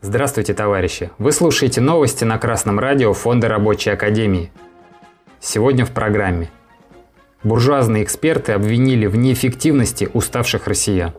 Здравствуйте, товарищи! Вы слушаете новости на Красном радио Фонда Рабочей Академии. Сегодня в программе. Буржуазные эксперты обвинили в неэффективности уставших россиян.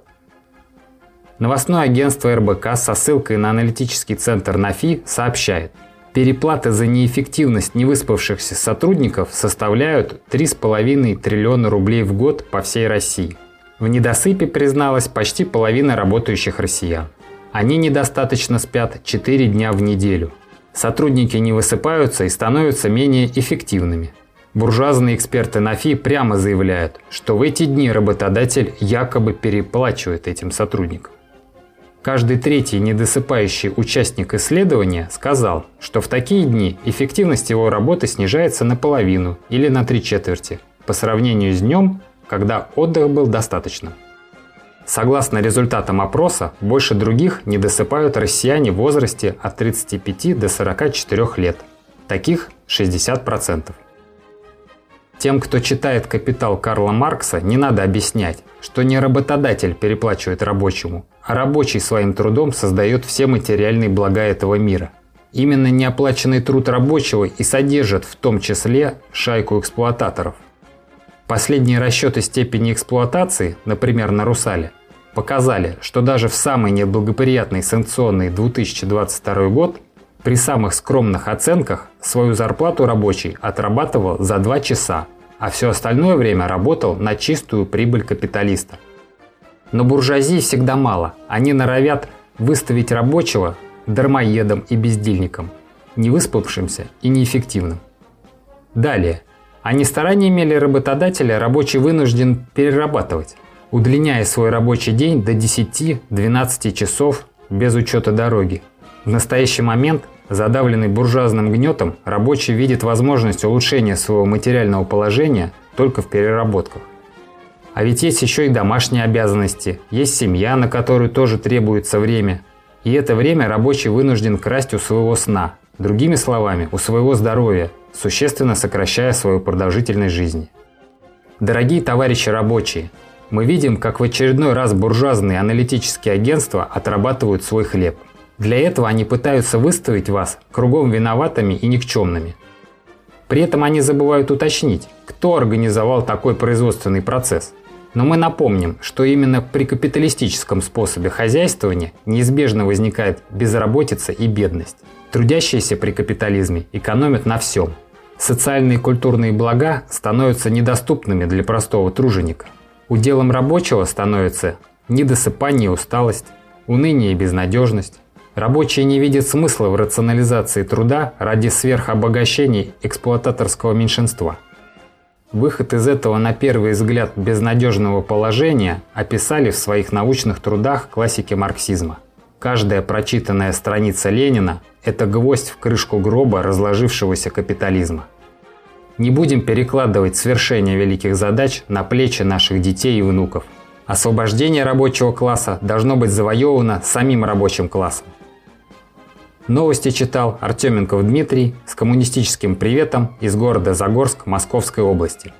Новостное агентство РБК со ссылкой на аналитический центр НАФИ сообщает, переплаты за неэффективность невыспавшихся сотрудников составляют 3,5 триллиона рублей в год по всей России. В недосыпе призналась почти половина работающих россиян. Они недостаточно спят 4 дня в неделю. Сотрудники не высыпаются и становятся менее эффективными. Буржуазные эксперты НАФИ прямо заявляют, что в эти дни работодатель якобы переплачивает этим сотрудникам. Каждый третий недосыпающий участник исследования сказал, что в такие дни эффективность его работы снижается наполовину или на три четверти по сравнению с днем, когда отдых был достаточным. Согласно результатам опроса, больше других не досыпают россияне в возрасте от 35 до 44 лет. Таких 60%. Тем, кто читает «Капитал» Карла Маркса, не надо объяснять, что не работодатель переплачивает рабочему, а рабочий своим трудом создает все материальные блага этого мира. Именно неоплаченный труд рабочего и содержит в том числе шайку эксплуататоров. Последние расчеты степени эксплуатации, например, на «Русале», показали, что даже в самый неблагоприятный санкционный 2022 год при самых скромных оценках свою зарплату рабочий отрабатывал за 2 часа, а все остальное время работал на чистую прибыль капиталиста. Но буржуазии всегда мало. Они норовят выставить рабочего дармоедом и бездельником, невыспавшимся и неэффективным. Далее. Они стараниями или работодателя рабочий вынужден перерабатывать, удлиняя свой рабочий день до 10-12 часов без учета дороги. В настоящий момент Задавленный буржуазным гнетом, рабочий видит возможность улучшения своего материального положения только в переработках. А ведь есть еще и домашние обязанности, есть семья, на которую тоже требуется время. И это время рабочий вынужден красть у своего сна, другими словами, у своего здоровья, существенно сокращая свою продолжительность жизни. Дорогие товарищи рабочие, мы видим, как в очередной раз буржуазные аналитические агентства отрабатывают свой хлеб – для этого они пытаются выставить вас кругом виноватыми и никчемными. При этом они забывают уточнить, кто организовал такой производственный процесс. Но мы напомним, что именно при капиталистическом способе хозяйствования неизбежно возникает безработица и бедность. Трудящиеся при капитализме экономят на всем. Социальные и культурные блага становятся недоступными для простого труженика. Уделом рабочего становится недосыпание и усталость, уныние и безнадежность, Рабочие не видят смысла в рационализации труда ради сверхобогащения эксплуататорского меньшинства. Выход из этого на первый взгляд безнадежного положения описали в своих научных трудах классики марксизма. Каждая прочитанная страница Ленина – это гвоздь в крышку гроба разложившегося капитализма. Не будем перекладывать свершение великих задач на плечи наших детей и внуков. Освобождение рабочего класса должно быть завоевано самим рабочим классом. Новости читал Артеменков Дмитрий с коммунистическим приветом из города Загорск Московской области.